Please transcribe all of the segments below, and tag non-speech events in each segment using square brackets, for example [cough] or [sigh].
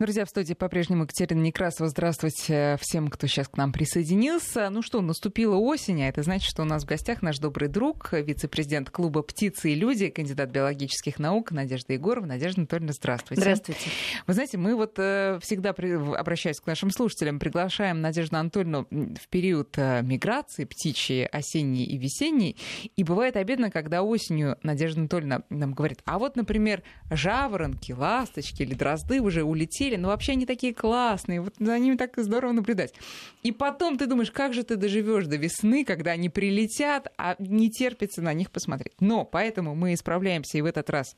Друзья, в студии по-прежнему Екатерина Некрасова. Здравствуйте всем, кто сейчас к нам присоединился. Ну что, наступила осень, а это значит, что у нас в гостях наш добрый друг, вице-президент клуба «Птицы и люди», кандидат биологических наук Надежда Егорова. Надежда Анатольевна, здравствуйте. Здравствуйте. Вы знаете, мы вот э, всегда, обращаясь к нашим слушателям, приглашаем Надежду Анатольевну в период э, миграции птичьей, осенней и весенней. И бывает обидно, когда осенью Надежда Анатольевна нам говорит, а вот, например, жаворонки, ласточки или дрозды уже улетели улетели, но вообще они такие классные, вот за ними так здорово наблюдать. И потом ты думаешь, как же ты доживешь до весны, когда они прилетят, а не терпится на них посмотреть. Но поэтому мы исправляемся и в этот раз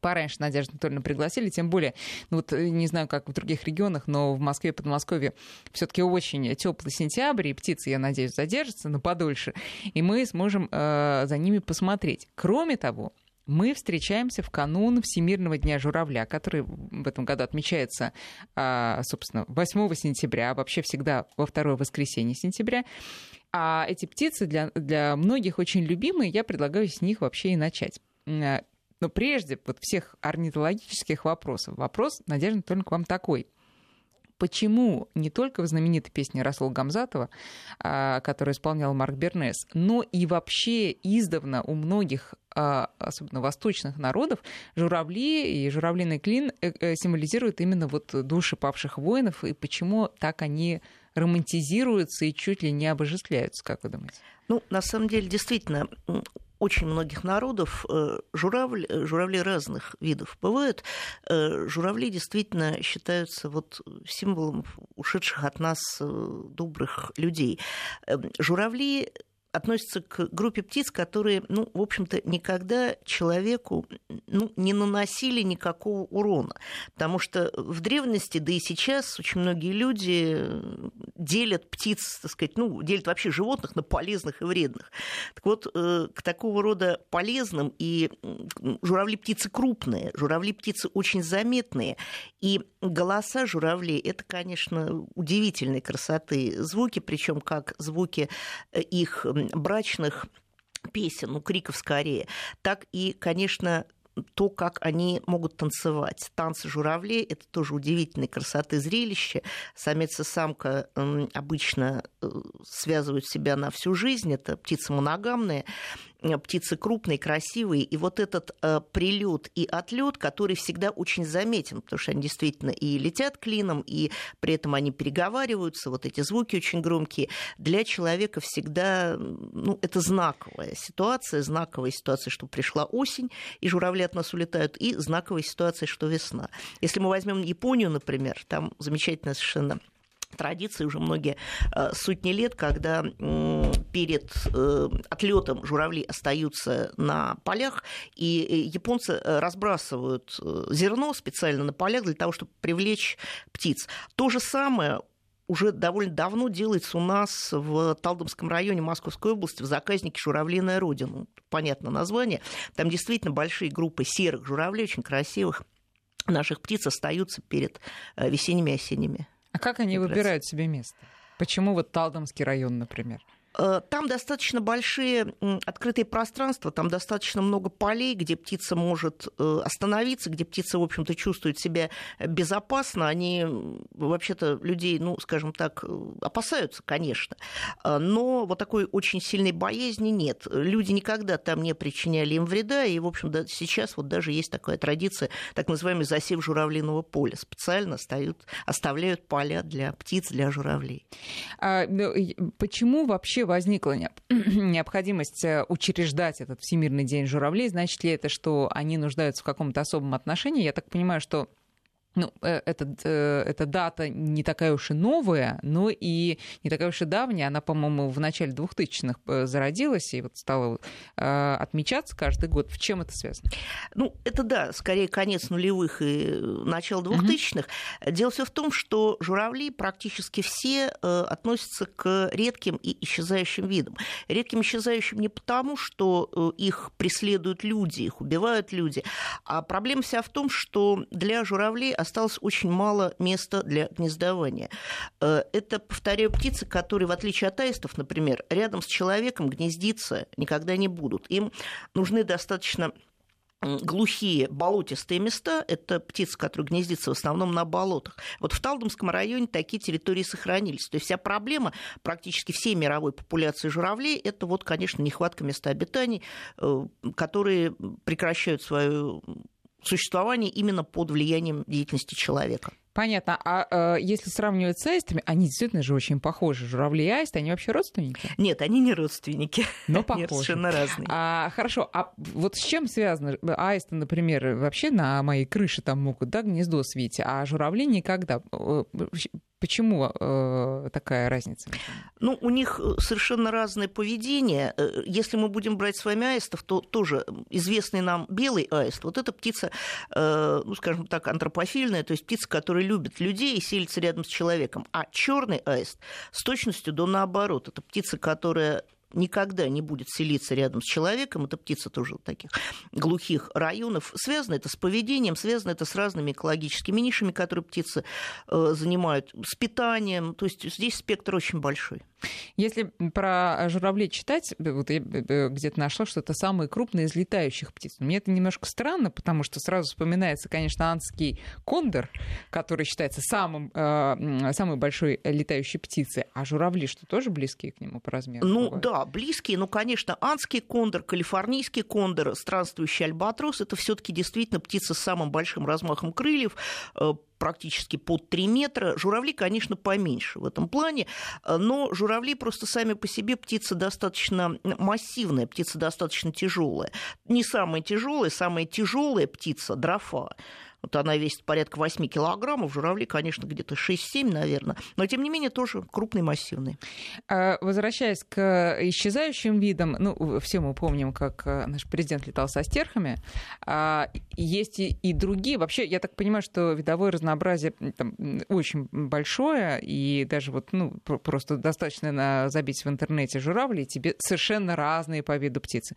пораньше Надежду Анатольевну пригласили, тем более, ну вот э, не знаю, как в других регионах, но в Москве и Подмосковье все-таки очень теплый сентябрь, и птицы, я надеюсь, задержатся на подольше, и мы сможем э, за ними посмотреть. Кроме того, мы встречаемся в канун Всемирного дня журавля, который в этом году отмечается, а, собственно, 8 сентября, а вообще всегда во второе воскресенье сентября. А эти птицы для, для многих очень любимые, я предлагаю с них вообще и начать. Но прежде вот всех орнитологических вопросов, вопрос, Надежда, только вам такой – почему не только в знаменитой песне Расула Гамзатова, а, которую исполнял Марк Бернес, но и вообще издавна у многих а, особенно восточных народов, журавли и журавлиный клин э, э, символизируют именно вот души павших воинов, и почему так они романтизируются и чуть ли не обожествляются, как вы думаете? Ну, на самом деле, действительно, очень многих народов э, журавли, э, журавли разных видов бывают. Э, журавли действительно считаются вот символом ушедших от нас добрых людей. Журавли относятся к группе птиц, которые, ну, в общем-то, никогда человеку ну, не наносили никакого урона. Потому что в древности, да и сейчас очень многие люди делят птиц, так сказать, ну, делят вообще животных на полезных и вредных. Так вот, э, к такого рода полезным и журавли птицы крупные, журавли птицы очень заметные. И голоса журавлей это, конечно, удивительной красоты звуки, причем как звуки э, их брачных песен, ну, криков скорее, так и, конечно, то, как они могут танцевать. Танцы журавлей – это тоже удивительной красоты зрелище. Самец и самка обычно э, связывают себя на всю жизнь. Это птицы моногамные. Э, птицы крупные, красивые, и вот этот э, прилет и отлет, который всегда очень заметен, потому что они действительно и летят клином, и при этом они переговариваются, вот эти звуки очень громкие, для человека всегда, ну, это знаковая ситуация, знаковая ситуация, что пришла осень, и журавли от нас улетают, и знаковая ситуация, что весна. Если мы возьмем Японию, например, там замечательная совершенно традиции уже многие э, сотни лет, когда перед э, отлетом журавли остаются на полях, и э, японцы разбрасывают зерно специально на полях для того, чтобы привлечь птиц. То же самое уже довольно давно делается у нас в Талдомском районе Московской области в заказнике «Журавлиная родина». Понятно название. Там действительно большие группы серых журавлей, очень красивых наших птиц остаются перед весенними и осенними а как они выбирают себе место? Почему вот Талдомский район, например? Э, там достаточно большие открытые пространства, там достаточно много полей, где птица может э, остановиться, где птица, в общем-то, чувствует себя безопасно. Они, вообще-то, людей, ну, скажем так, э, опасаются, конечно. Но вот такой очень сильной боязни нет. Люди никогда там не причиняли им вреда, и, в общем, да, сейчас вот даже есть такая традиция, так называемый засев журавлиного поля. Специально оставляют, оставляют поля для птиц, для журавлей. А, ну, почему вообще вообще возникла [clears throat] необходимость э, учреждать этот Всемирный день журавлей, значит ли это, что они нуждаются в каком-то особом отношении? Я так понимаю, что ну, э, эта, э, эта дата не такая уж и новая, но и не такая уж и давняя. Она, по-моему, в начале 2000-х э, зародилась и вот стала отмечаться каждый год. В чем это связано? Ну, это да, скорее конец нулевых и начало 2000-х. Угу. Дело все в том, что журавли практически все относятся к редким и исчезающим видам. Редким исчезающим не потому, что их преследуют люди, их убивают люди, а проблема вся в том, что для журавлей осталось очень мало места для гнездования. Э, это, повторяю, птицы, которые, в отличие от аистов, например, рядом с человеком гнездиться никогда не будут. Им нужны достаточно глухие болотистые места, это птицы, которые гнездятся в основном на болотах. Вот в Талдомском районе такие территории сохранились. То есть вся проблема практически всей мировой популяции журавлей, это вот, конечно, нехватка места обитаний, э, которые прекращают свое существование именно под влиянием деятельности человека. Понятно. А э, если сравнивать с аистами, они действительно же очень похожи. Журавли и аисты, они вообще родственники? Нет, они не родственники. Но похожи. Нет, совершенно разные. А, хорошо. А вот с чем связано? Аисты, например, вообще на моей крыше там могут да, гнездо светить, а журавли никогда. Э, Почему э, такая разница? Ну, у них э, совершенно разное поведение. Э, если мы будем брать с вами аистов, то тоже известный нам белый аист. Вот эта птица, э, ну, скажем так, антропофильная, то есть птица, которая любит людей и селится рядом с человеком. А черный аист с точностью до наоборот. Это птица, которая никогда не будет селиться рядом с человеком, это птица тоже таких глухих районов, связано это с поведением, связано это с разными экологическими нишами, которые птицы э, занимают, с питанием, то есть здесь спектр очень большой. Если про журавлей читать, вот я где-то нашла, что это самые крупные из летающих птиц. Мне это немножко странно, потому что сразу вспоминается, конечно, анский кондор, который считается самым, э, самой большой летающей птицей, а журавли что, тоже близкие к нему по размеру? Ну бывают? да, близкие, ну, конечно, анский кондор, калифорнийский кондор, странствующий альбатрос, это все таки действительно птица с самым большим размахом крыльев, э, практически под 3 метра. Журавли, конечно, поменьше в этом плане, но журавли просто сами по себе птица достаточно массивная, птица достаточно тяжелая. Не самая тяжелая, самая тяжелая птица, дрофа, вот она весит порядка 8 килограммов, журавли, конечно, где-то 6-7, наверное, но тем не менее тоже крупный, массивный. А, возвращаясь к исчезающим видам, ну, все мы помним, как э, наш президент летал со стерхами, а, есть и, и другие. Вообще, я так понимаю, что видовое разнообразие там, очень большое, и даже вот, ну, просто достаточно забить в интернете журавли, тебе совершенно разные по виду птицы.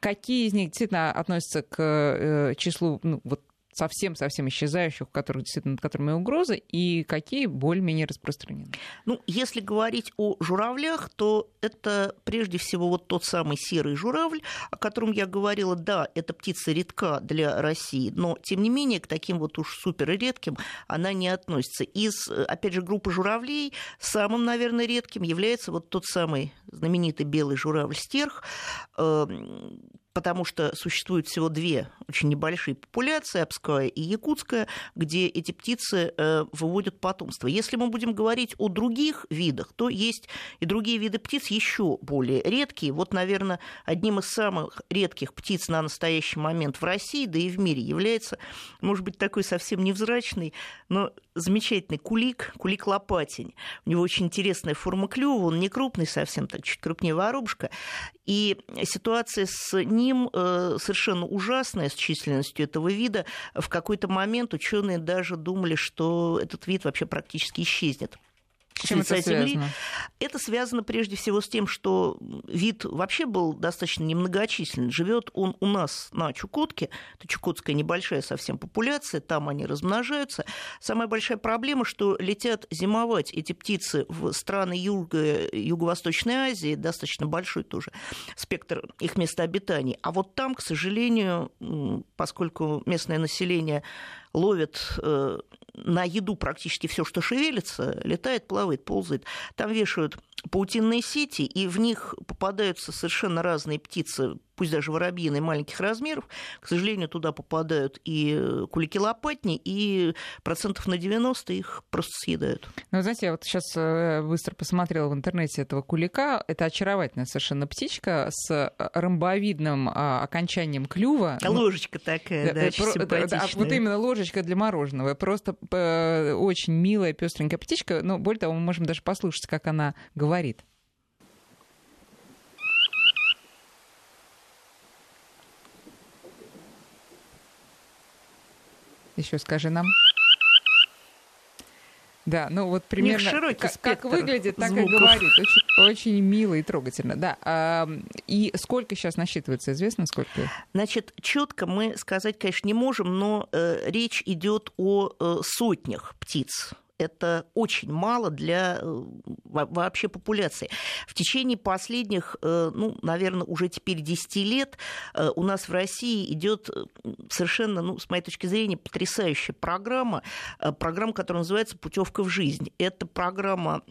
Какие из них действительно относятся к э, числу ну, вот совсем-совсем исчезающих, у которых действительно над которыми угроза, и какие более-менее распространены? Ну, если говорить о журавлях, то это прежде всего вот тот самый серый журавль, о котором я говорила. Да, эта птица редка для России, но тем не менее к таким вот уж супер редким она не относится. Из, опять же, группы журавлей самым, наверное, редким является вот тот самый знаменитый белый журавль-стерх, эм, потому что существует всего две очень небольшие популяции, Обская и Якутская, где эти птицы э, выводят потомство. Если мы будем говорить о других видах, то есть и другие виды птиц еще более редкие. Вот, наверное, одним из самых редких птиц на настоящий момент в России, да и в мире является, может быть, такой совсем невзрачный, но замечательный кулик, кулик лопатень. У него очень интересная форма клюва, он не крупный совсем, так чуть крупнее воробушка. И ситуация с ним э, совершенно ужасная, с численностью этого вида. В какой-то момент ученые даже думали, что этот вид вообще практически исчезнет. С это Земли. Связано? Это связано прежде всего с тем, что вид вообще был достаточно немногочисленный. Живет он у нас на Чукотке. Это чукотская небольшая совсем популяция, там они размножаются. Самая большая проблема, что летят зимовать эти птицы в страны Юго- Юго-Восточной Азии, достаточно большой тоже спектр их места обитания. А вот там, к сожалению, поскольку местное население ловит э, на еду практически все, что шевелится, летает, плавает, ползает. Там вешают паутинные сети, и в них попадаются совершенно разные птицы, пусть даже воробьиные маленьких размеров. К сожалению, туда попадают и кулики-лопатни, и процентов на 90 их просто съедают. Ну, знаете, я вот сейчас э, быстро посмотрела в интернете этого кулика. Это очаровательная совершенно птичка с э, ромбовидным а, окончанием клюва. Ну, ложечка такая, да, да, очень про, да, Вот именно ложечка для мороженого. Просто э, очень милая, пестренькая птичка. Но более того, мы можем даже послушать, как она говорит. Еще скажи нам. Да, ну вот примерно как, как выглядит, так звуков. и говорит. Очень, очень мило и трогательно. Да. И сколько сейчас насчитывается, известно сколько? Значит, четко мы сказать, конечно, не можем, но э, речь идет о э, сотнях птиц Это очень мало для э, вообще популяции. В течение последних, э, ну, наверное, уже теперь 10 лет э, у нас в России идет совершенно, ну, с моей точки зрения, потрясающая программа, программа, которая называется «Путевка в жизнь». Это программа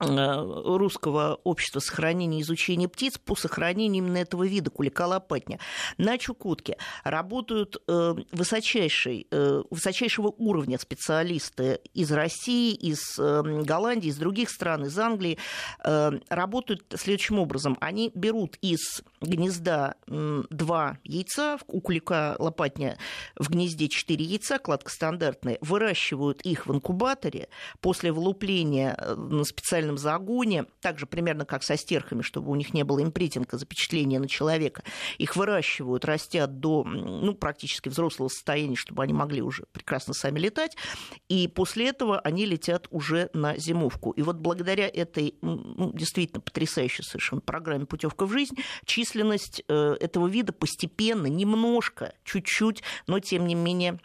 русского общества сохранения и изучения птиц по сохранению именно этого вида кулика-лопатня. На Чукотке работают э, высочайший, э, высочайшего уровня специалисты из России, из Голландии, из других стран, из Англии. Работают следующим образом. Они берут из гнезда два яйца, у кулика-лопатня в гнезде четыре яйца, кладка стандартная, выращивают их в инкубаторе, после вылупления на специальном специальном загоне, также примерно как со стерхами, чтобы у них не было импритинга, запечатления на человека. Их выращивают, растят до ну, практически взрослого состояния, чтобы они могли уже прекрасно сами летать. И после этого они летят уже на зимовку. И вот благодаря этой ну, действительно потрясающей совершенно программе «Путевка в жизнь» численность э, этого вида постепенно, немножко, чуть-чуть, но тем не менее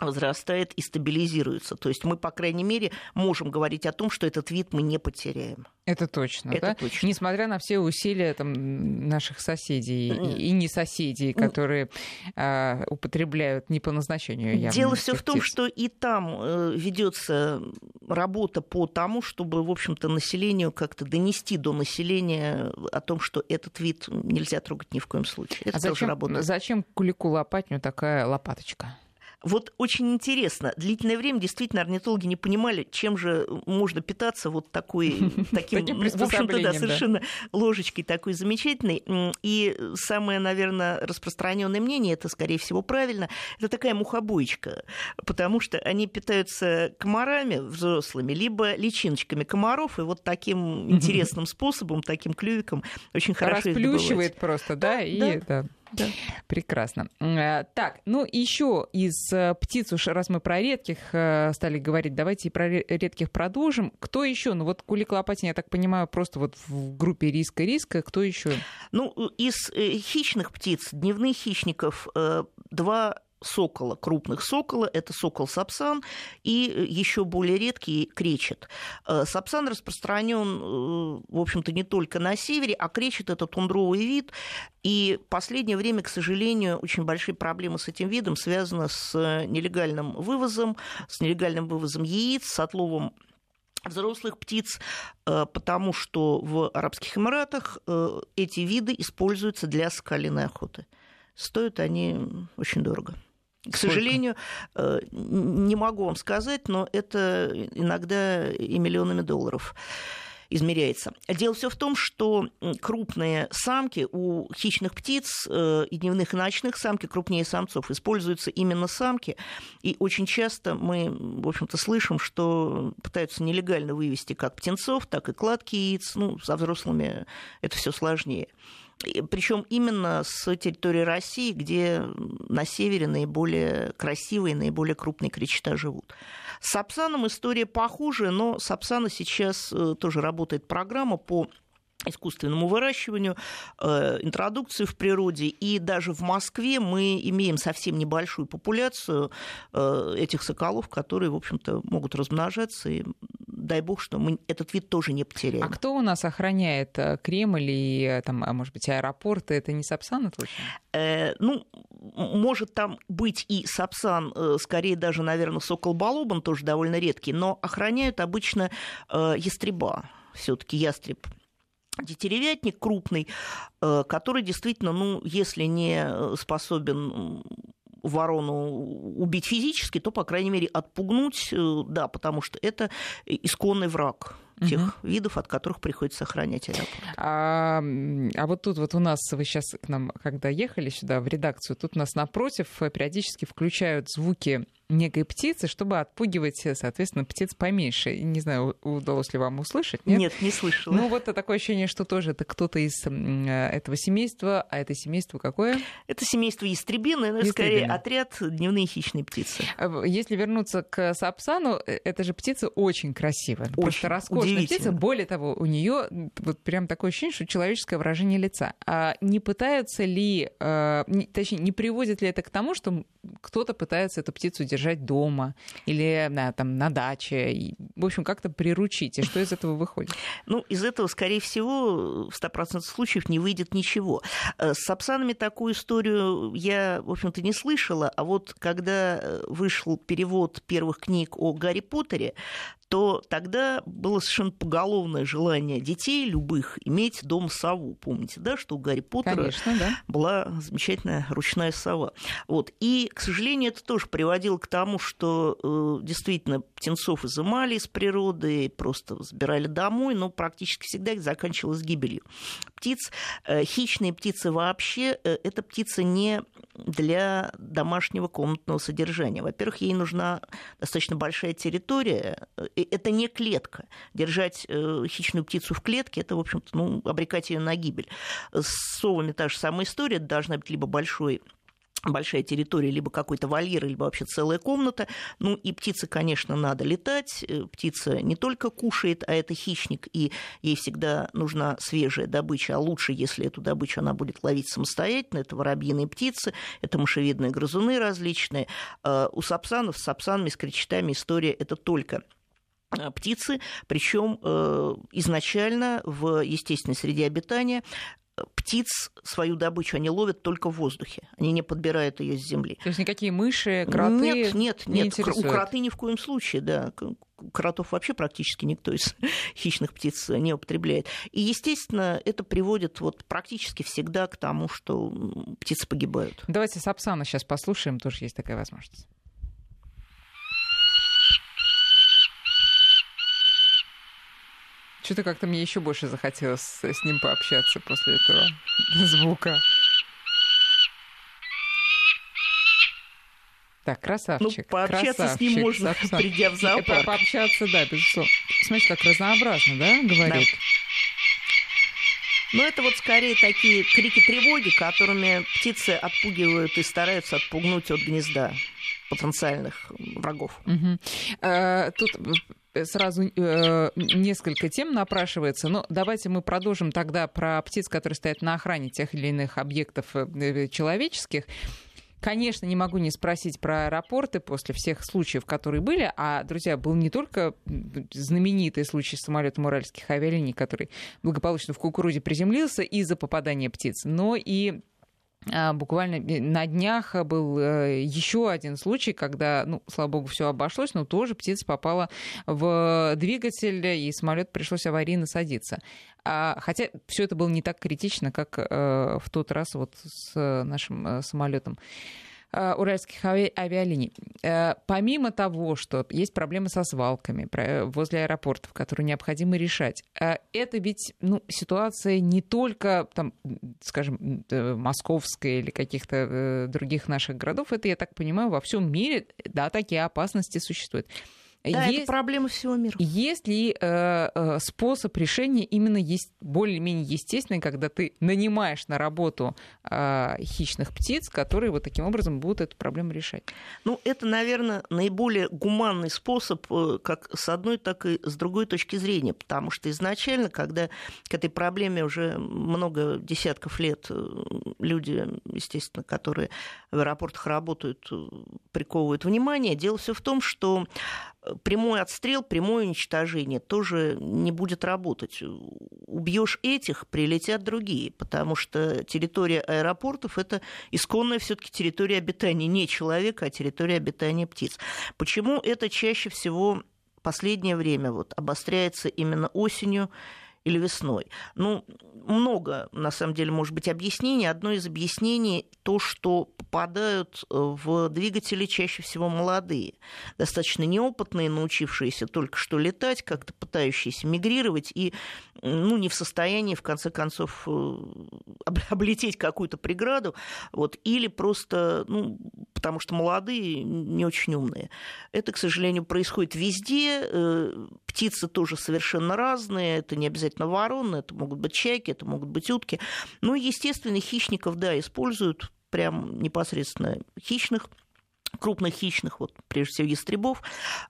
возрастает и стабилизируется. То есть мы, по крайней мере, можем говорить о том, что этот вид мы не потеряем. Это точно, Это да? точно. Несмотря на все усилия там, наших соседей и, и не соседей, которые э, употребляют не по назначению. Явно, Дело все в том, что и там э, ведется работа по тому, чтобы, в общем-то, населению как-то донести до населения о том, что этот вид нельзя трогать ни в коем случае. Это а зачем, зачем кулику лопатню такая лопаточка? Вот очень интересно. Длительное время действительно орнитологи не понимали, чем же можно питаться вот такой, [laughs] таким, в общем-то, да, совершенно ложечкой такой замечательной. И самое, наверное, распространенное мнение, это, скорее всего, правильно, это такая мухобоечка, потому что они питаются комарами взрослыми, либо личиночками комаров, и вот таким интересным способом, таким клювиком очень хорошо Расплющивает просто, да, и... Да. Да. Прекрасно. Э, так, ну еще из э, птиц, уж раз мы про редких э, стали говорить, давайте и про редких продолжим. Кто еще? Ну вот кулик лопатин, я так понимаю, просто вот в группе риска-риска. Кто еще? Ну, из хищных птиц, дневных хищников, два сокола, крупных сокола, это сокол сапсан и еще более редкий кречет. Э, сапсан распространен, э, в общем-то, не только на севере, а кречет это тундровый вид, и в последнее время, к сожалению, очень большие проблемы с этим видом связаны с нелегальным вывозом, с нелегальным вывозом яиц, с отловом взрослых птиц, э, потому что в Арабских Эмиратах эти виды используются для скаленной охоты. Стоят они очень дорого. К сожалению, э, не могу вам сказать, но это иногда и миллионами долларов измеряется. Дело все в том, что крупные самки у хищных птиц э, и дневных и ночных самки крупнее самцов используются именно самки, и очень часто мы, в общем-то, слышим, что пытаются нелегально вывести как птенцов, так и кладки яиц. Ну, со взрослыми это все сложнее. Причем именно с территории России, где на севере наиболее красивые, наиболее крупные кречета живут. С Сапсаном история похуже, но Сапсана сейчас э, тоже работает программа по искусственному выращиванию, э, интродукции в природе. И даже в Москве мы имеем совсем небольшую популяцию э, этих соколов, которые, в общем-то, могут размножаться. И дай бог, что мы этот вид тоже не потеряем. А кто у нас охраняет э, Кремль и, там, а может быть, аэропорты? Это не Сапсан точно? Э, ну, может там быть и Сапсан, скорее даже, наверное, Сокол-Балобан, тоже довольно редкий, но охраняют обычно э, ястреба все-таки ястреб детеревятник крупный, э, который действительно, ну, если не э, способен ворону убить физически, то, по крайней мере, отпугнуть, э, да, потому что это исконный враг тех угу. видов, от которых приходится охранять аэропорт. А, а вот тут вот у нас, вы сейчас к нам, когда ехали сюда в редакцию, тут у нас напротив периодически включают звуки некой птицы, чтобы отпугивать, соответственно, птиц поменьше. Не знаю, удалось ли вам услышать, нет? Нет, не слышала. Ну вот такое ощущение, что тоже это кто-то из этого семейства, а это семейство какое? Это семейство ястребины, но скорее отряд дневные хищные птицы. А если вернуться к Сапсану, э, это же птица очень красивая. Очень Просто роскошная птица. Более того, у нее вот прям такое ощущение, что человеческое выражение лица. А не пытаются ли, э, точнее, не приводит ли это к тому, что кто-то пытается эту птицу держать держать дома или да, там, на даче. В общем, как-то приручить. И что из этого выходит? Ну, из этого, скорее всего, в 100% случаев не выйдет ничего. Э, с сапсанами такую историю я, в общем-то, не слышала, а вот когда э, вышел перевод первых книг о Гарри Поттере, то тогда было совершенно поголовное желание детей любых иметь дом сову. Помните, да, что у Гарри Поттера Конечно, да. была замечательная ручная сова. Вот. И, к сожалению, это тоже приводило к тому, что э, действительно птенцов изымали из природы, просто забирали домой, но практически всегда их заканчивалось гибелью. Птиц, э, хищные птицы вообще, э, это птица не для домашнего комнатного содержания. Во-первых, ей нужна достаточно большая территория. Это не клетка. Держать э, хищную птицу в клетке, это, в общем-то, ну, обрекать ее на гибель. С совами та же самая история. Должна быть либо большой большая территория, либо какой-то вольер, либо вообще целая комната. Ну и птице, конечно, надо летать. Э, птица не только кушает, а это хищник, и ей всегда нужна свежая добыча, а лучше, если эту добычу она будет ловить самостоятельно. Это воробьиные птицы, это мышевидные грызуны различные. А у сапсанов с сапсанами, с кричатами история это только э, птицы, причем э, изначально в естественной среде обитания птиц свою добычу они ловят только в воздухе. Они не подбирают ее с земли. То есть никакие мыши, кроты Нет, нет, не нет. У кроты ни в коем случае, да. Кротов вообще практически никто из [laughs] хищных птиц не употребляет. И, естественно, это приводит вот практически всегда к тому, что птицы погибают. Давайте Сапсана сейчас послушаем, тоже есть такая возможность. Что-то как-то мне еще больше захотелось с ним пообщаться после этого [laughs] звука. Так, красавчик. Ну, пообщаться красавчик, с ним можно, Сапсан. придя в зоопарк. По пообщаться, да, безусловно. Смотрите, как разнообразно, да, говорит? Да. Но это вот скорее такие крики тревоги, которыми птицы отпугивают и стараются отпугнуть от гнезда потенциальных врагов. Угу. Тут сразу э, несколько тем напрашивается, но давайте мы продолжим тогда про птиц, которые стоят на охране тех или иных объектов э, э человеческих. Конечно, не могу не спросить про аэропорты после всех случаев, которые были. А, друзья, был не только знаменитый случай с самолетом авиалиний, который благополучно в кукурузе приземлился из-за попадания птиц, но и буквально на днях был э, еще один случай, когда, ну, слава богу, все обошлось, но тоже птица попала в двигатель, и самолет пришлось аварийно садиться. А, хотя все это было не так критично, как э, в тот раз вот с нашим э, самолетом. Э, уральских авиалиний. Э, помимо того, что есть проблемы со свалками возле аэропортов, которые необходимо решать, э, это ведь ну, ситуация не только, там, скажем, московская или каких-то других наших городов, это, я так понимаю, во всем мире, да, такие опасности существуют. Да, есть, это проблема всего мира. Есть ли э, э, способ решения именно есть более-менее естественный, когда ты нанимаешь на работу э, хищных птиц, которые вот таким образом будут эту проблему решать? Ну, это, наверное, наиболее гуманный способ э, как с одной, так и с другой точки зрения, потому что изначально, когда к этой проблеме уже много десятков лет э, люди, естественно, которые в аэропортах работают, приковывают внимание, дело все в том, что прямой отстрел, прямое уничтожение тоже не будет работать. Убьешь этих, прилетят другие, потому что территория аэропортов это исконная все-таки территория обитания не человека, а территория обитания птиц. Почему это чаще всего последнее время вот обостряется именно осенью или весной. Ну, много, на самом деле, может быть, объяснений. Одно из объяснений то, что попадают э, в двигатели чаще всего молодые, достаточно неопытные, научившиеся только что летать, как-то пытающиеся мигрировать и ну, не в состоянии, в конце концов, э, облететь какую-то преграду, вот, или просто, ну, потому что молодые не очень умные. Это, к сожалению, происходит везде. Э, птицы тоже совершенно разные. Это не обязательно вороны, это могут быть чайки, это могут быть утки. Но, естественно, хищников, да, используют прям непосредственно хищных крупных хищных, вот, прежде всего ястребов.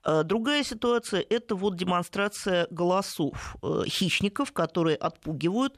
Э, другая ситуация – это вот демонстрация голосов э, хищников, которые отпугивают.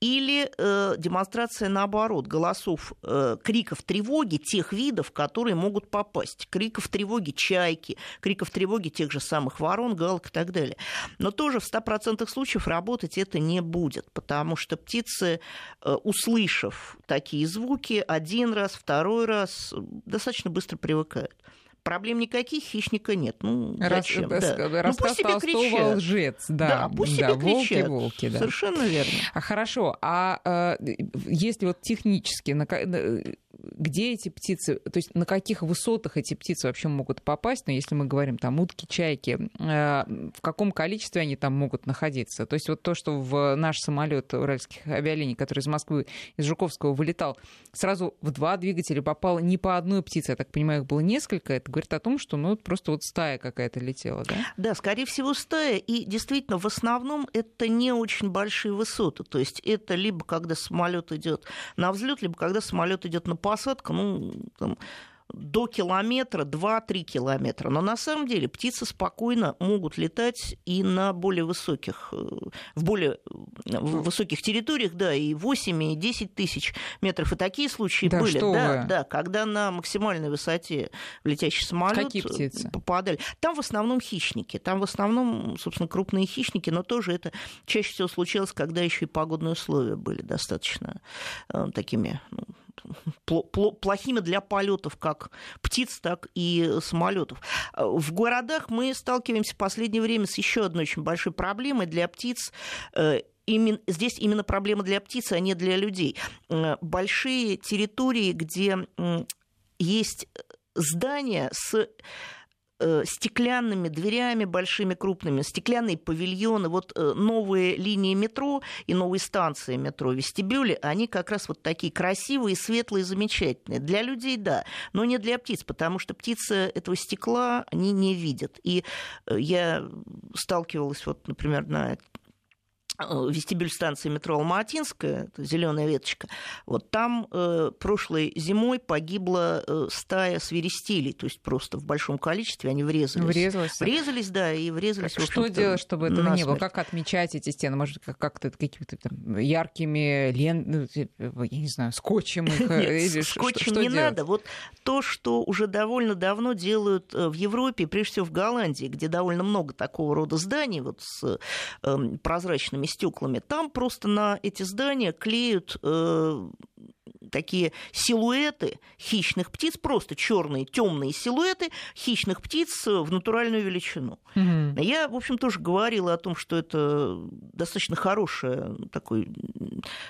Или э, демонстрация наоборот голосов, э, криков тревоги тех видов, которые могут попасть. Криков тревоги чайки, криков тревоги тех же самых ворон, галок и так далее. Но тоже в 100% случаев работать это не будет, потому что птицы, э, услышав такие звуки один раз, второй раз, достаточно быстро привыкают. Проблем никаких, хищника нет. Ну, Раз, зачем? Рас, да. Рассказ ну, пусть себе кричат. лжец, да. Да, пусть да, себе волки, кричат. волки, да. Совершенно верно. А хорошо, а э, если вот технически, на- где эти птицы, то есть на каких высотах эти птицы вообще могут попасть, ну, если мы говорим там утки, чайки, э, в каком количестве они там могут находиться? То есть вот то, что в наш самолет уральских авиалиний, который из Москвы, из Жуковского вылетал, сразу в два двигателя попало не по одной птице, я так понимаю, их было несколько, это говорит о том, что ну просто вот стая какая-то летела, да? Да, скорее всего, стая. И действительно, в основном это не очень большие высоты. То есть это либо когда самолет идет на взлет, либо когда самолет идет на посадку, ну, там, до километра, 2-3 километра. Но на самом деле птицы спокойно могут летать и на более высоких, э, в более э, высоких территориях, да, и 8, и 10 тысяч метров. И такие случаи Да были. да, вы. да, когда на максимальной высоте летящий самолет Какие птицы? попадали. Там в основном хищники. Там в основном, собственно, крупные хищники, но тоже это чаще всего случалось, когда еще и погодные условия были достаточно э, такими ну, плохими для полетов как птиц, так и самолетов. В городах мы сталкиваемся в последнее время с еще одной очень большой проблемой для птиц. э, Именно, здесь именно проблема для птиц, а не для людей. Э, Большие территории, где есть здания с э, стеклянными дверями большими, крупными, стеклянные павильоны, вот э, новые линии метро и новые станции метро, вестибюли, они как раз вот такие красивые, светлые, замечательные. Для людей, да, но не для птиц, потому что птицы этого стекла они не видят. И э, я сталкивалась, вот, например, на э, вестибюль станции метро Алматинская, зеленая веточка, вот там э, прошлой зимой погибла э, стая свиристелей, то есть просто в большом количестве они врезались. Врезалась. Врезались, да, и врезались. в Что делать, чтобы этого не было? насмерть. Как отмечать эти стены? Может, как- как-то какими-то там яркими лен... ну, типа, я не знаю, скотчем их? э, [laughs] Нет, или скотчем что не делать? надо. Вот то, что уже довольно давно делают э, в Европе, прежде всего в Голландии, где довольно много такого рода зданий вот с эм, прозрачными стеклами, там просто на эти здания клеют э, такие силуэты хищных птиц, просто черные темные силуэты хищных птиц в натуральную величину. Мгм. Я, в общем, тоже говорила о том, что это достаточно хорошее такой...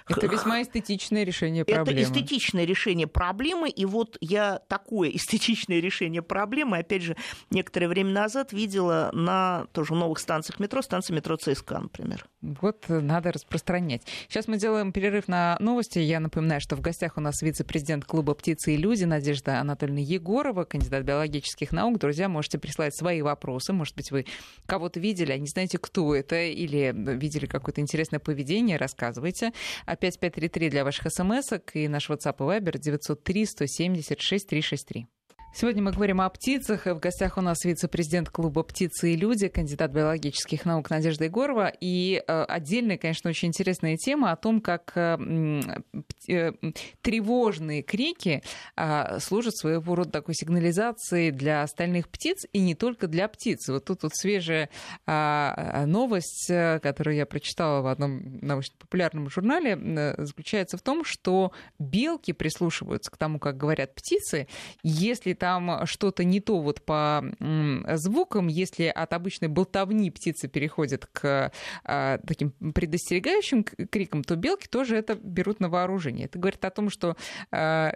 Это весьма эстетичное решение Это проблемы. эстетичное решение проблемы, и вот я такое эстетичное решение проблемы, опять же, некоторое время назад видела на тоже новых станциях метро, станции метро ЦСКА, например. Вот э, надо распространять. Сейчас мы делаем перерыв на новости. Я напоминаю, что в гостях у нас вице-президент клуба «Птицы и люди» Надежда Анатольевна Егорова, кандидат биологических наук. Друзья, можете присылать свои вопросы. Может быть, вы кого-то видели, а не знаете, кто это, или видели какое-то интересное поведение, рассказывайте. А 5533 для ваших смс и наш WhatsApp и Viber 903 176 363. Сегодня мы говорим о птицах. В гостях у нас вице-президент клуба «Птицы и люди», кандидат биологических наук Надежда Егорова. И э, отдельная, конечно, очень интересная тема о том, как э, э, тревожные крики а, служат своего рода такой сигнализацией для остальных птиц, и не только для птиц. Вот тут вот свежая а, новость, которую я прочитала в одном научно-популярном журнале, заключается в том, что белки прислушиваются к тому, как говорят птицы, если там что-то не то вот по звукам, если от обычной болтовни птицы переходят к а, таким предостерегающим крикам, то белки тоже это берут на вооружение. Это говорит о том, что а,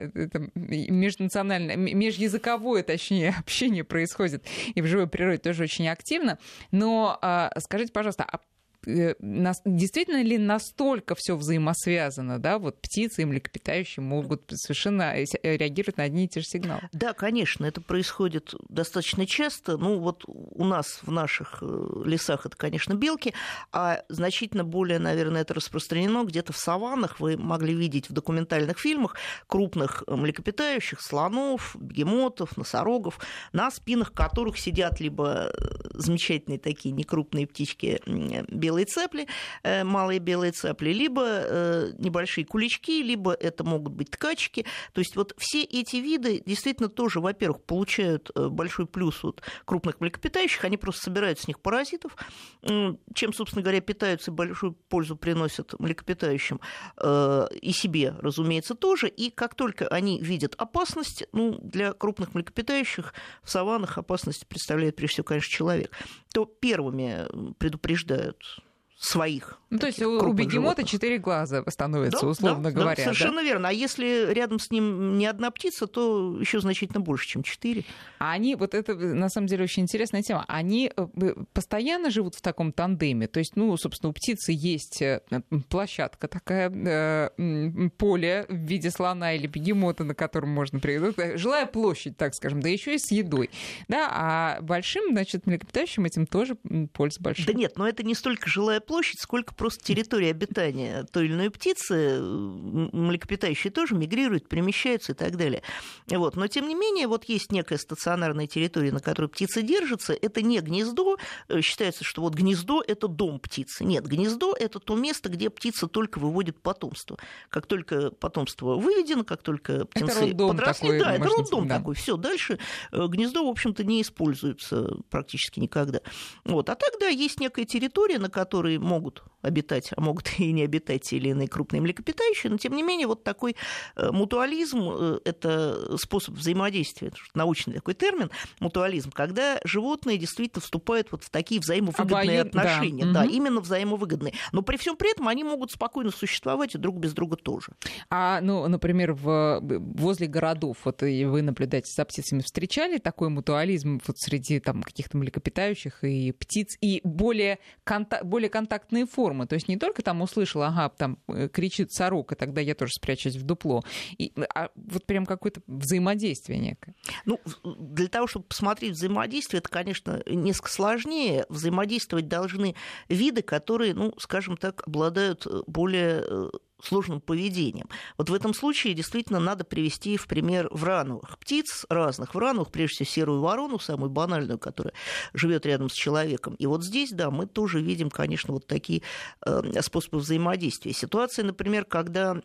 межнациональное, межязыковое, точнее, [laughs] общение происходит и в живой природе тоже очень активно. Но а, скажите, пожалуйста, а действительно ли настолько все взаимосвязано, да, вот птицы и млекопитающие могут совершенно э, э, реагировать на одни и те же сигналы? Да, конечно, это происходит достаточно часто. Ну, вот у нас в наших э, лесах это, конечно, белки, а значительно более, наверное, это распространено где-то в саваннах. Вы могли видеть в документальных фильмах крупных э, млекопитающих, слонов, бегемотов, носорогов, на спинах которых сидят либо э, замечательные такие некрупные птички, м, белые цепли, э, малые белые цепли, либо э, небольшие кулички, либо это могут быть ткачки. То есть вот все эти виды действительно тоже, во-первых, получают большой плюс от крупных млекопитающих, они просто собирают с них паразитов, чем, собственно говоря, питаются и большую пользу приносят млекопитающим и себе, разумеется, тоже. И как только они видят опасность, ну, для крупных млекопитающих в саваннах опасность представляет прежде всего, конечно, человек, то первыми предупреждают своих. Ну, то есть у бегемота четыре глаза становится, да, условно да, говоря. Да, совершенно да? верно. А если рядом с ним не одна птица, то еще значительно больше, чем четыре. А они, вот это на самом деле очень интересная тема, они э, постоянно живут в таком тандеме? То есть, ну, собственно, у птицы есть э, площадка такая, э, поле в виде слона или бегемота, на котором можно приехать. Ну, жилая площадь, так скажем, да еще и с едой. Да, а большим, значит, млекопитающим этим тоже польза большая. Да нет, но это не столько жилая площадь, площадь, сколько просто территория обитания той или иной птицы. Млекопитающие тоже мигрируют, перемещаются и так далее. Вот. Но, тем не менее, вот есть некая стационарная территория, на которой птица держится. Это не гнездо. Э, считается, что вот гнездо – это дом птицы. Нет, гнездо – это то место, где птица только выводит потомство. Как только потомство выведено, как только птенцы это подросли, такой, да, это роддом да. такой. Все, дальше э, гнездо, в общем-то, не используется практически никогда. Вот. А тогда есть некая территория, на которой могут обитать, а могут [laughs] и не обитать те или иные крупные млекопитающие, но тем не менее вот такой э, мутуализм э, – это способ взаимодействия, научный такой термин, мутуализм, когда животные действительно вступают вот в такие взаимовыгодные Обоюд... отношения, да, да угу. именно взаимовыгодные, но при всем при этом они могут спокойно существовать и друг без друга тоже. А, ну, например, в, возле городов, вот и вы наблюдаете за птицами, встречали такой мутуализм вот среди там каких-то млекопитающих и птиц, и более, конта- более контактные формы. То есть не только там услышала, ага, там э, кричит сорока, тогда я тоже спрячусь в дупло. И, а вот прям какое-то взаимодействие некое. Ну, для того, чтобы посмотреть взаимодействие, это, конечно, несколько сложнее. Взаимодействовать должны виды, которые, ну, скажем так, обладают э, более э, сложным поведением. Вот в этом случае действительно надо привести в пример врановых птиц разных. Врановых, прежде всего, серую ворону, самую банальную, которая живет рядом с человеком. И вот здесь, да, мы тоже видим, конечно, вот такие э, способы взаимодействия. Ситуация, например, когда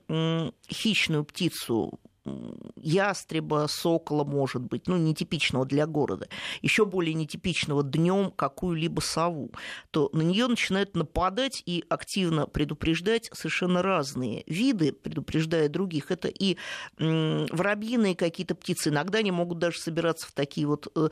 хищную птицу ястреба, сокола, может быть, ну, нетипичного для города, еще более нетипичного днем какую-либо сову, то на нее начинают нападать и активно предупреждать совершенно разные виды, предупреждая других. Это и воробьиные какие-то птицы, иногда они могут даже собираться в такие вот э,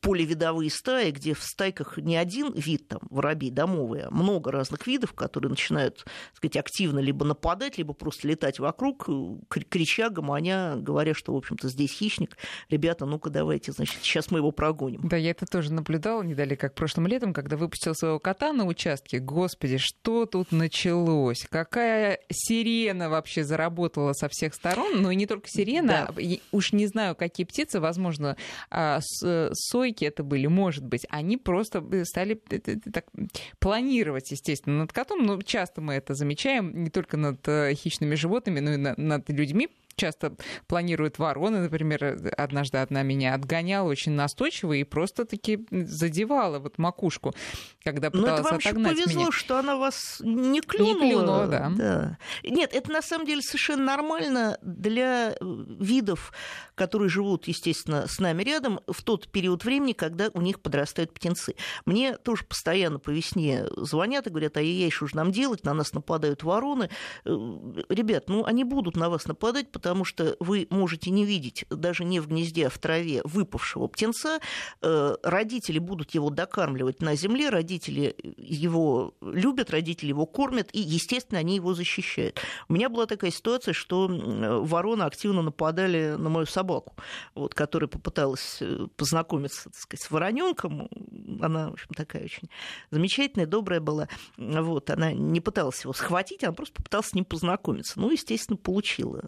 полевидовые стаи, где в стайках не один вид, там, воробей домовые, а много разных видов, которые начинают, так сказать, активно либо нападать, либо просто летать вокруг, э, крича, гомоня меня, говоря, что, в общем-то, здесь хищник. Ребята, ну-ка давайте, значит, сейчас мы его прогоним. Да, я это тоже наблюдала не далее, как прошлым летом, когда выпустил своего кота на участке. Господи, что тут началось? Какая сирена вообще заработала со всех сторон? Ну и не только сирена, да. уж не знаю, какие птицы, возможно, а, сойки это были, может быть. Они просто стали э, э, так, планировать, естественно, над котом. Но часто мы это замечаем не только над э, хищными животными, но и над людьми, часто планируют вороны. Например, однажды одна меня отгоняла очень настойчиво и просто-таки задевала вот макушку, когда пыталась Но это вам отогнать повезло, меня. что она вас не клюнула. Не клюнула, да. да. Нет, это на самом деле совершенно нормально для видов, которые живут, естественно, с нами рядом в тот период времени, когда у них подрастают птенцы. Мне тоже постоянно по весне звонят и говорят, а я что же нам делать, на нас нападают вороны. Э, ребят, ну они будут на вас нападать, потому потому что вы можете не видеть даже не в гнезде, а в траве выпавшего птенца. Э, родители будут его докармливать на земле, родители его любят, родители его кормят, и, естественно, они его защищают. У меня была такая ситуация, что вороны активно нападали на мою собаку, вот, которая попыталась э, познакомиться так сказать, с вороненком. Она, в общем, такая очень замечательная, добрая была. Вот, она не пыталась его схватить, она просто попыталась с ним познакомиться. Ну, естественно, получила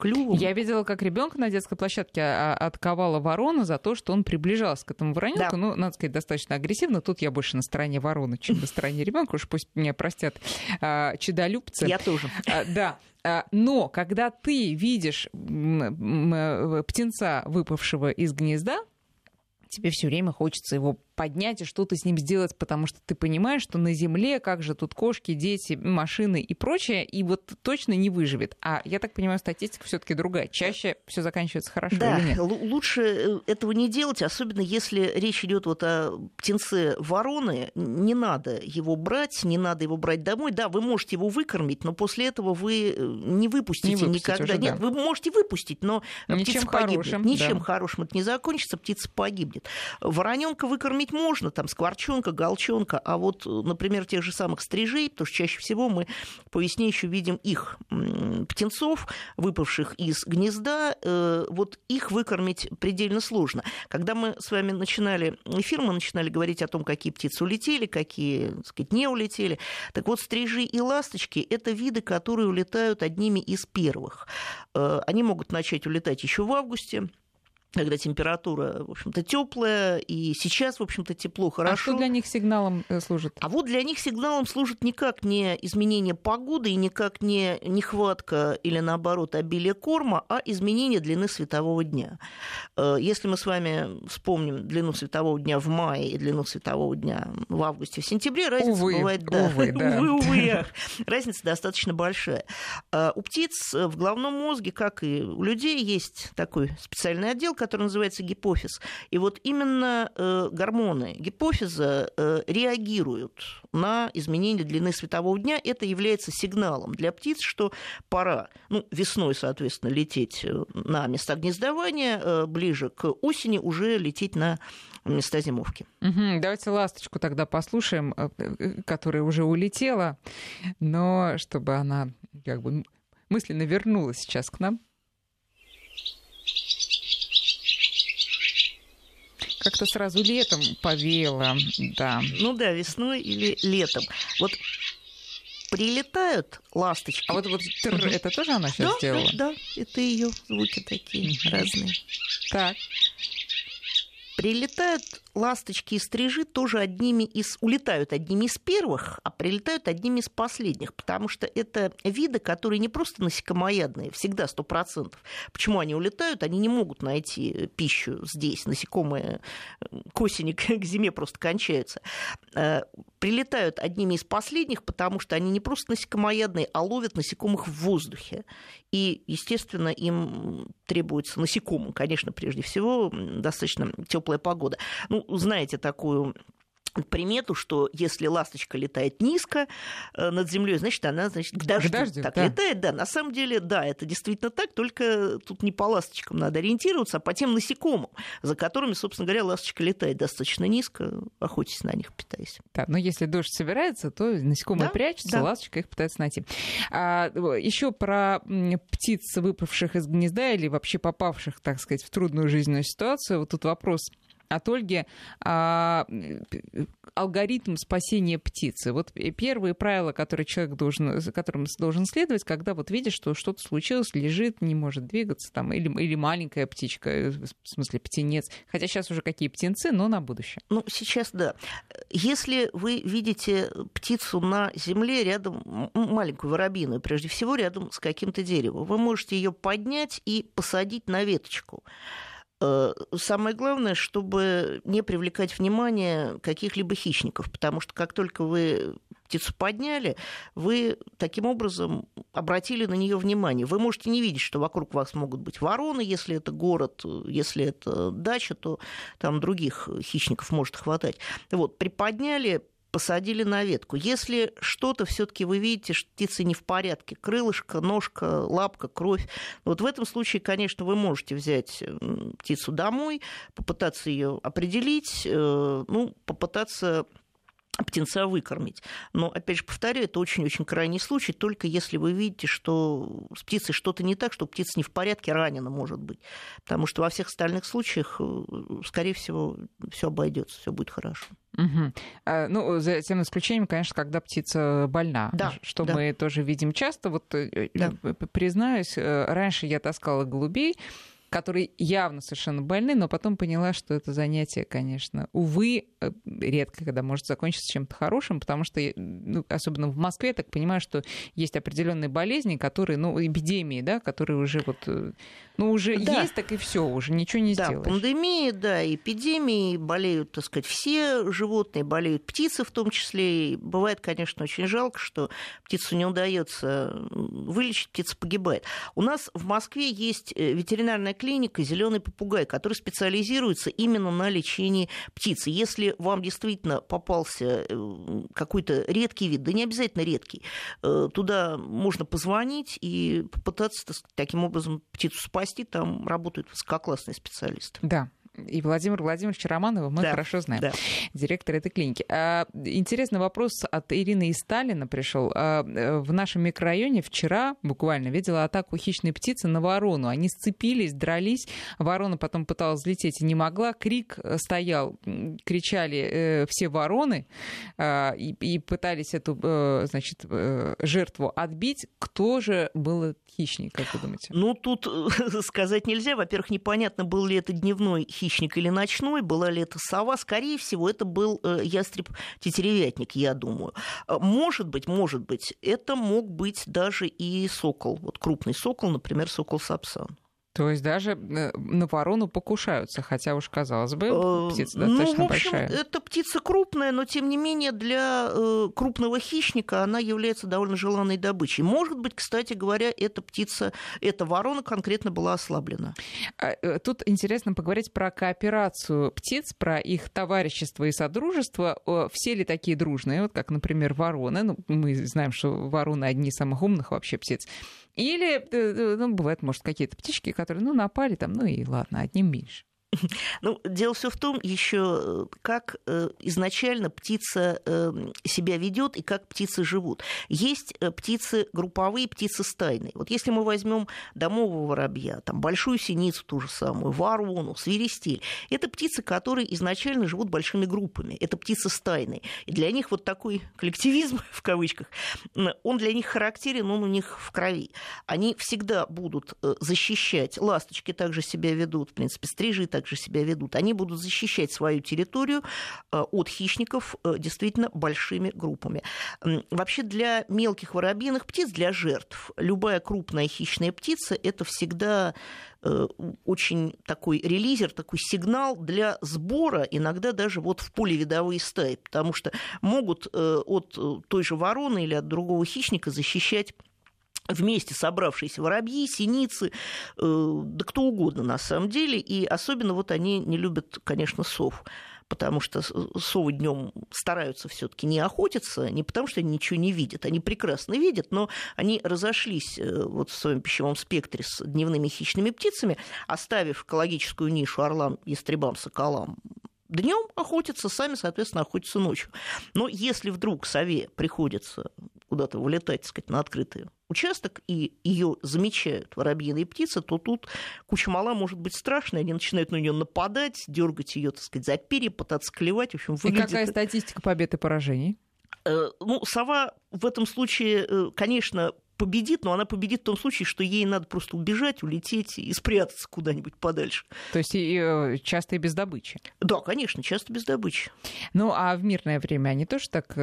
клювом. Я видела, как ребенка на детской площадке а, отковала ворона за то, что он приближался к этому вороненку. Да. Ну, надо сказать, достаточно агрессивно. Тут я больше на стороне вороны, чем на стороне ребенка. Уж пусть меня простят а, чудолюбцы. Я тоже. А, да. А, но когда ты видишь птенца, выпавшего из гнезда, тебе все время хочется его поднять и что-то с ним сделать, потому что ты понимаешь, что на земле, как же тут кошки, дети, машины и прочее, и вот точно не выживет. А я так понимаю, статистика все-таки другая. Чаще все заканчивается хорошо да, или нет? лучше э, этого не делать, особенно если речь идет вот о птенце вороны. Не надо его брать, не надо его брать домой. Да, вы можете его выкормить, но после этого вы э, не выпустите не никогда. Уже, Нет, да. вы можете выпустить, но Ничем птица хорошим, погибнет. Ничем да. хорошим это не закончится, птица погибнет. Вороненка выкормить можно, там скворчонка, голчонка, а вот, например, тех же самых стрижей, потому что чаще всего мы по весне еще видим их птенцов, выпавших из гнезда, э, вот их выкормить предельно сложно. Когда мы с вами начинали эфир, мы начинали говорить о том, какие птицы улетели, какие, так сказать, не улетели. Так вот, стрижи и ласточки – это виды, которые улетают одними из первых. Э, они могут начать улетать еще в августе, когда температура, в общем-то, теплая, и сейчас, в общем-то, тепло, хорошо. А что для них сигналом э, служит? А вот для них сигналом служит никак не изменение погоды и никак не нехватка или, наоборот, обилие корма, а изменение длины светового дня. Э, если мы с вами вспомним длину светового дня в мае и длину светового дня в августе, в сентябре, разница увы, бывает... Да, увы, да. увы, увы, [laughs] разница достаточно большая. Э, у птиц в головном мозге, как и у людей, есть такой специальный отдел, который называется гипофиз. И вот именно э, гормоны гипофиза э, реагируют на изменение длины светового дня. Это является сигналом для птиц, что пора, ну, весной, соответственно, лететь э, на места гнездования, ближе к осени уже лететь на места зимовки. Угу, давайте ласточку тогда послушаем, которая уже улетела, но чтобы она как бы мысленно вернулась сейчас к нам. Как-то сразу летом повеяло, да. Ну да, весной или летом. Вот прилетают ласточки. А вот, вот тр, это тоже она сейчас да, сделала? Да, да, это ее звуки такие разные. Так. Прилетают ласточки и стрижи тоже одними из... улетают одними из первых, а прилетают одними из последних, потому что это виды, которые не просто насекомоядные, всегда сто процентов. Почему они улетают? Они не могут найти пищу здесь. Насекомые к осени, [laughs] к зиме просто кончаются. Э, прилетают одними из последних, потому что они не просто насекомоядные, а ловят насекомых в воздухе. И, естественно, им требуется насекомым, конечно, прежде всего, достаточно теплая погода. Ну, знаете такую примету, что если ласточка летает низко э, над землей, значит, она значит, к дождю, к дождю так да. летает. Да, на самом деле, да, это действительно так, только тут не по ласточкам надо ориентироваться, а по тем насекомым, за которыми, собственно говоря, ласточка летает достаточно низко, охотясь на них, питаясь. Да, но если дождь собирается, то насекомые да? прячутся, да. ласточка их пытается найти. А, еще про птиц, выпавших из гнезда или вообще попавших, так сказать, в трудную жизненную ситуацию. Вот тут вопрос от Ольги а, алгоритм спасения птицы. Вот первые правила, которые человек должен, которым должен следовать, когда вот видишь, что что-то случилось, лежит, не может двигаться, там, или, или маленькая птичка, в смысле птенец. Хотя сейчас уже какие птенцы, но на будущее. Ну, сейчас да. Если вы видите птицу на земле рядом, маленькую воробьиную, прежде всего рядом с каким-то деревом, вы можете ее поднять и посадить на веточку. Э, самое главное, чтобы не привлекать внимание каких-либо хищников, потому что как только вы птицу подняли, вы таким образом обратили на нее внимание. Вы можете не видеть, что вокруг вас могут быть вороны, если это город, если это дача, то там других хищников может хватать. Вот, приподняли, посадили на ветку. Если что-то все-таки вы видите, что птица не в порядке, крылышко, ножка, лапка, кровь, вот в этом случае, конечно, вы можете взять птицу домой, попытаться ее определить, э, ну, попытаться птенца выкормить. Но, опять же, повторяю, это очень-очень крайний случай, только если вы видите, что с птицей что-то не так, что птица не в порядке, ранена, может быть. Потому что во всех остальных случаях, э, скорее всего, все обойдется, все будет хорошо. Угу. А, ну, за тем исключением, конечно, когда птица больна, да, что да. мы тоже видим часто. Вот э, да. признаюсь, э, раньше я таскала голубей, которые явно совершенно больны, но потом поняла, что это занятие, конечно, увы, э, редко когда может закончиться чем-то хорошим, потому что, ну, особенно в Москве, я так понимаю, что есть определенные болезни, которые, ну, эпидемии, да, которые уже вот, э, ну, уже да. есть, так и все, уже ничего не да, сделаешь. пандемии, да, эпидемии, болеют, так сказать, все животные, болеют птицы в том числе. И бывает, конечно, очень жалко, что птицу не удается вылечить, птица погибает. У нас в Москве есть э, ветеринарная клиника «Зеленый попугай», которая специализируется именно на лечении птицы. Если вам действительно попался э, какой-то редкий вид, да не обязательно редкий, э, туда можно позвонить и попытаться таким образом птицу спасти. Там работают высококлассные специалисты. Да, и Владимир Владимирович Романова мы да, хорошо знаем, да. директор этой клиники. А, интересный вопрос от Ирины из Сталина пришел. А, э, в нашем микрорайоне вчера буквально видела атаку хищной птицы на ворону. Они сцепились, дрались. Ворона потом пыталась взлететь и не могла. Крик стоял, кричали э, все вороны э, и, и пытались эту э, значит, жертву отбить. Кто же был хищник, как вы думаете? Ну, тут [laughs] сказать нельзя. Во-первых, непонятно, был ли это дневной хищник или ночной, была ли это сова. Скорее всего, это был э, ястреб-тетеревятник, я думаю. А, может быть, может быть, это мог быть даже и сокол. Вот крупный сокол, например, сокол-сапсан. То есть даже э, на ворону покушаются, хотя уж казалось бы, э, птица достаточно ну, в общем, большая. Это птица крупная, но тем не менее для э, крупного хищника она является довольно желанной добычей. Может быть, кстати говоря, эта птица, эта ворона конкретно была ослаблена. А, тут интересно поговорить про кооперацию птиц, про их товарищество и содружество. Все ли такие дружные, вот как, например, вороны? Ну, мы знаем, что вороны одни из самых умных вообще птиц. Или, ну, бывает, может, какие-то птички, которые, ну, напали там, ну и ладно, одним меньше. [laughs] Ну, дело все в том еще, э, как э, изначально птица эм, себя ведет и как птицы живут. Есть э, птицы групповые, птицы стайные. Вот если мы возьмем домового воробья, там большую синицу ту же самую, ворону, свиристель, это птицы, которые изначально живут большими группами. Это птицы стайные. И для них вот такой [laughs] коллективизм, [laughs] в кавычках, он для них характерен, он у них в крови. Они всегда будут защищать. Ласточки также себя ведут, в принципе, стрижи так также себя ведут. Они будут защищать свою территорию э, от хищников э, действительно большими группами. Вообще для мелких воробьиных птиц, для жертв, любая крупная хищная птица – это всегда э, очень такой релизер, такой сигнал для сбора, иногда даже вот в поле видовые стаи, потому что могут от той же вороны или от другого хищника защищать вместе собравшиеся воробьи, синицы, э, да кто угодно на самом деле. И особенно вот они не любят, конечно, сов потому что совы днем стараются все-таки не охотиться, не потому что они ничего не видят, они прекрасно видят, но они разошлись э, вот в своем пищевом спектре с дневными хищными птицами, оставив экологическую нишу орлам, ястребам, соколам, днем охотятся, сами, соответственно, охотятся ночью. Но если вдруг сове приходится куда-то вылетать, так сказать, на открытый участок, и ее замечают воробьиные птицы, то тут куча мала может быть страшной, они начинают на нее нападать, дергать ее, так сказать, за перья, пытаться клевать. В общем, выглядит... И какая статистика побед и поражений? Э, ну, сова в этом случае, э, конечно, победит, но она победит в том случае, что ей надо просто убежать, улететь и спрятаться куда-нибудь подальше. То есть и, э, часто и без добычи? Да, конечно, часто без добычи. Ну, а в мирное время они тоже так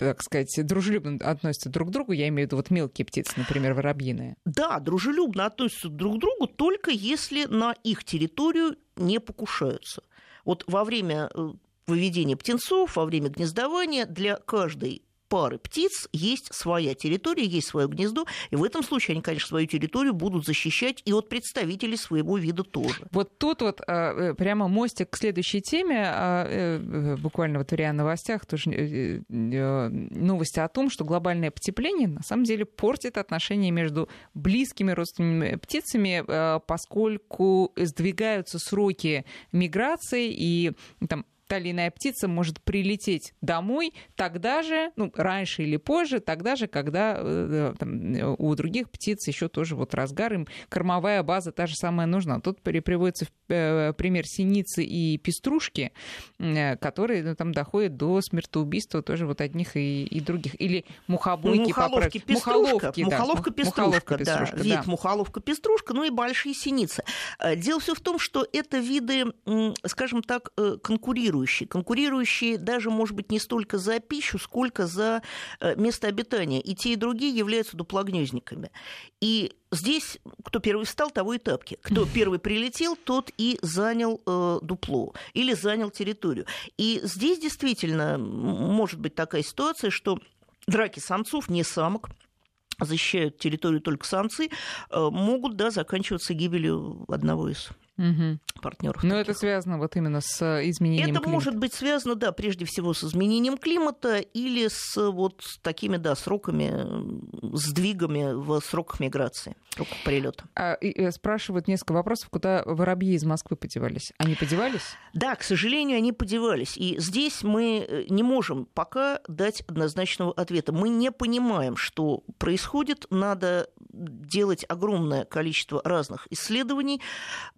так сказать, дружелюбно относятся друг к другу, я имею в виду вот мелкие птицы, например, воробьиные. Да, дружелюбно относятся друг к другу, только если на их территорию не покушаются. Вот во время э, выведения птенцов, во время гнездования для каждой пары птиц есть своя территория, есть свое гнездо, и в этом случае они, конечно, свою территорию будут защищать и от представителей своего вида тоже. Вот тут вот а, э, прямо мостик к следующей теме. А, э, буквально вот в РИА новостях тоже э, новости о том, что глобальное потепление на самом деле портит отношения между близкими родственными птицами, поскольку сдвигаются сроки миграции и там та или иная птица может прилететь домой тогда же, ну, раньше или позже, тогда же, когда э, там, у других птиц еще тоже вот разгар, им кормовая база та же самая нужна. Тут приводится пример синицы и пеструшки, которые ну, там доходят до смертоубийства тоже вот одних и, и других. Или мухобойки. Мухоловки, пеструшка. Мухоловки, да. Мухоловка, пеструшка, мухоловка, пеструшка, да. Вид мухоловка, пеструшка, ну и большие синицы. Э, дело все в том, что это виды, скажем так, э, конкурирующие. Конкурирующие даже, может быть, не столько за пищу, сколько за э, место обитания. И те, и другие являются дуплогнездниками. И здесь кто первый встал, того и тапки. Кто первый прилетел, тот и занял э, дупло или занял территорию. И здесь действительно может быть такая ситуация, что драки самцов, не самок, защищают территорию только самцы, э, могут да, заканчиваться гибелью одного из угу. партнеров. Но таких. это связано вот именно с э, изменением это климата. может быть связано, да, прежде всего с изменением климата или с вот такими, да, сроками, сдвигами в сроках миграции, сроках прилета. А, и, э, спрашивают несколько вопросов, куда воробьи из Москвы подевались. Они подевались? Да, к сожалению, они подевались. И здесь мы э, не можем пока дать однозначного ответа. Мы не понимаем, что происходит. Надо делать огромное количество разных исследований,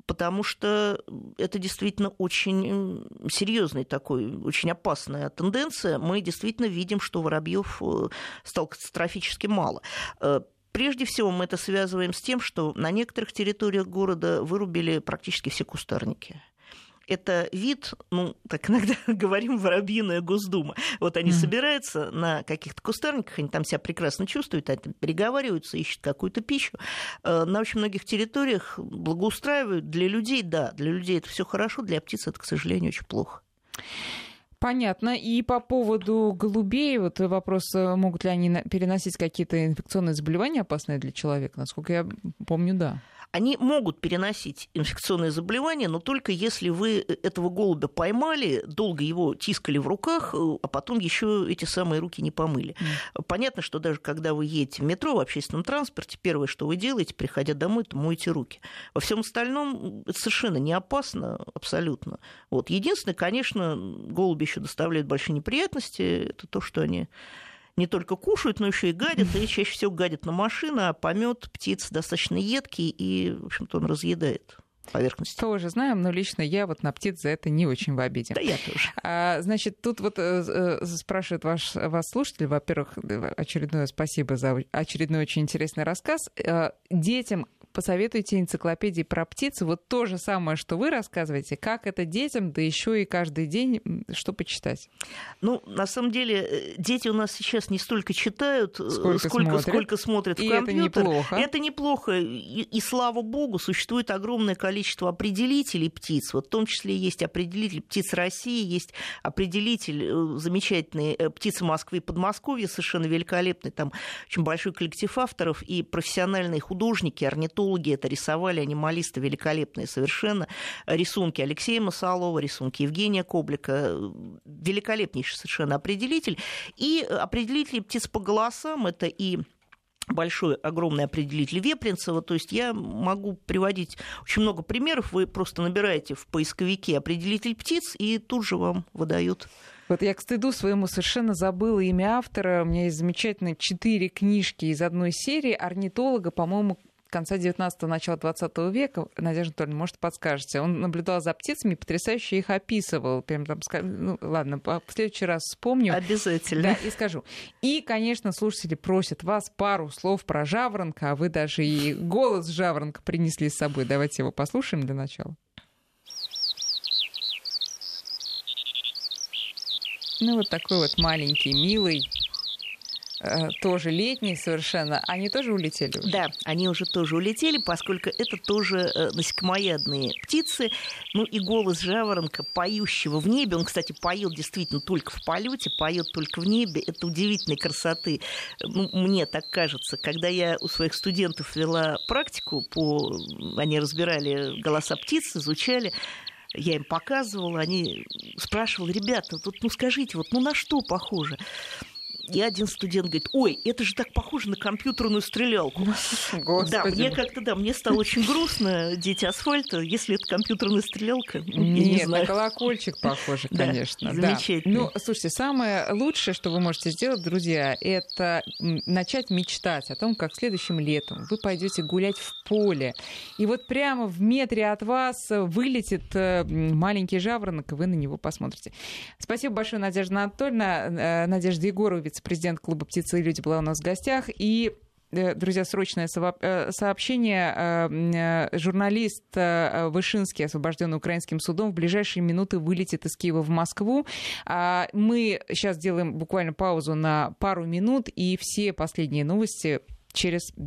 потому что это действительно очень серьезный такой, очень опасная тенденция. Мы действительно видим, что воробьев э, стало катастрофически мало. Э, прежде всего мы это связываем с тем, что на некоторых территориях города вырубили практически все кустарники это вид, ну, так иногда [laughs] говорим, воробьиная Госдума. Вот они mm. собираются на каких-то кустарниках, они там себя прекрасно чувствуют, они переговариваются, ищут какую-то пищу. Э, на очень многих территориях благоустраивают. Для людей, да, для людей это все хорошо, для птиц это, к сожалению, очень плохо. Понятно. И по поводу голубей, вот вопрос, э, могут ли они переносить какие-то инфекционные заболевания опасные для человека? Насколько я помню, да они могут переносить инфекционные заболевания, но только если вы этого голубя поймали, долго его тискали в руках, э, а потом еще эти самые руки не помыли. Mm. Понятно, что даже когда вы едете в метро, в общественном транспорте, первое, что вы делаете, приходя домой, это моете руки. Во всем остальном это совершенно не опасно, абсолютно. Вот. Единственное, конечно, голуби еще доставляют большие неприятности, это то, что они не только кушают, но еще и гадят, и чаще всего гадят на машины, а помет птиц достаточно едкий, и, в общем-то, он разъедает поверхности. Тоже знаем, но лично я вот на птиц за это не очень в обиде. Да, я тоже. А, значит, тут вот э, э, спрашивает ваш, вас слушатель, во-первых, очередное спасибо за очередной очень интересный рассказ. Э, детям посоветуйте энциклопедии про птиц. Вот то же самое, что вы рассказываете, как это детям, да еще и каждый день что почитать. Ну, на самом деле, э, дети у нас сейчас не столько читают, э, сколько, сколько смотрят, сколько смотрят и в компьютер. Это неплохо. Это неплохо. И, и слава богу, существует огромное количество определителей птиц. Вот в том числе есть определитель птиц России, есть определитель э, замечательный птицы Москвы и Подмосковья, совершенно великолепный. Там очень большой коллектив авторов и профессиональные художники, орнитологи, орнитологи, это рисовали анималисты великолепные совершенно. Рисунки Алексея Масалова, рисунки Евгения Коблика, великолепнейший совершенно определитель. И определители птиц по голосам, это и большой, огромный определитель Вепринцева. То есть я могу приводить очень много примеров. Вы просто набираете в поисковике определитель птиц, и тут же вам выдают вот я к стыду своему совершенно забыла имя автора. У меня есть замечательные четыре книжки из одной серии орнитолога, по-моему, конца 19-го, начала 20 века, Надежда Анатольевна, может, подскажете, он наблюдал за птицами, потрясающе их описывал. Прям там, ну, ладно, в следующий раз вспомню. Обязательно. Да, и скажу. И, конечно, слушатели просят вас пару слов про жаворонка, а вы даже и голос жаворонка принесли с собой. Давайте его послушаем для начала. Ну, вот такой вот маленький, милый, тоже летние совершенно, они тоже улетели уже? Да, они уже тоже улетели, поскольку это тоже э, насекомоядные птицы. Ну и голос жаворонка, поющего в небе, он, кстати, поет действительно только в полете, поет только в небе. Это удивительной красоты. Ну, мне так кажется. Когда я у своих студентов вела практику, по... они разбирали голоса птиц, изучали, я им показывала, они спрашивали, ребята, тут, ну скажите, вот ну на что похоже? И один студент говорит, ой, это же так похоже на компьютерную стрелялку. Господи. Да, мне как-то, да, мне стало очень грустно, дети асфальта, если это компьютерная стрелялка. Ну, Нет, не знаю. на колокольчик похоже, конечно. Да, замечательно. Ну, слушайте, самое лучшее, что вы можете сделать, друзья, это начать мечтать о том, как следующим летом вы пойдете гулять в поле. И вот прямо в метре от вас вылетит э, маленький жаворонок, и вы на него посмотрите. Спасибо большое, Надежда Анатольевна. Э, Надежда Егорова, вице-президент клуба «Птицы и люди» была у нас в гостях. И э, Друзья, срочное сообщение. Журналист Вышинский, освобожденный украинским судом, в ближайшие минуты вылетит из Киева в Москву. А мы сейчас делаем буквально паузу на пару минут, и все последние новости через две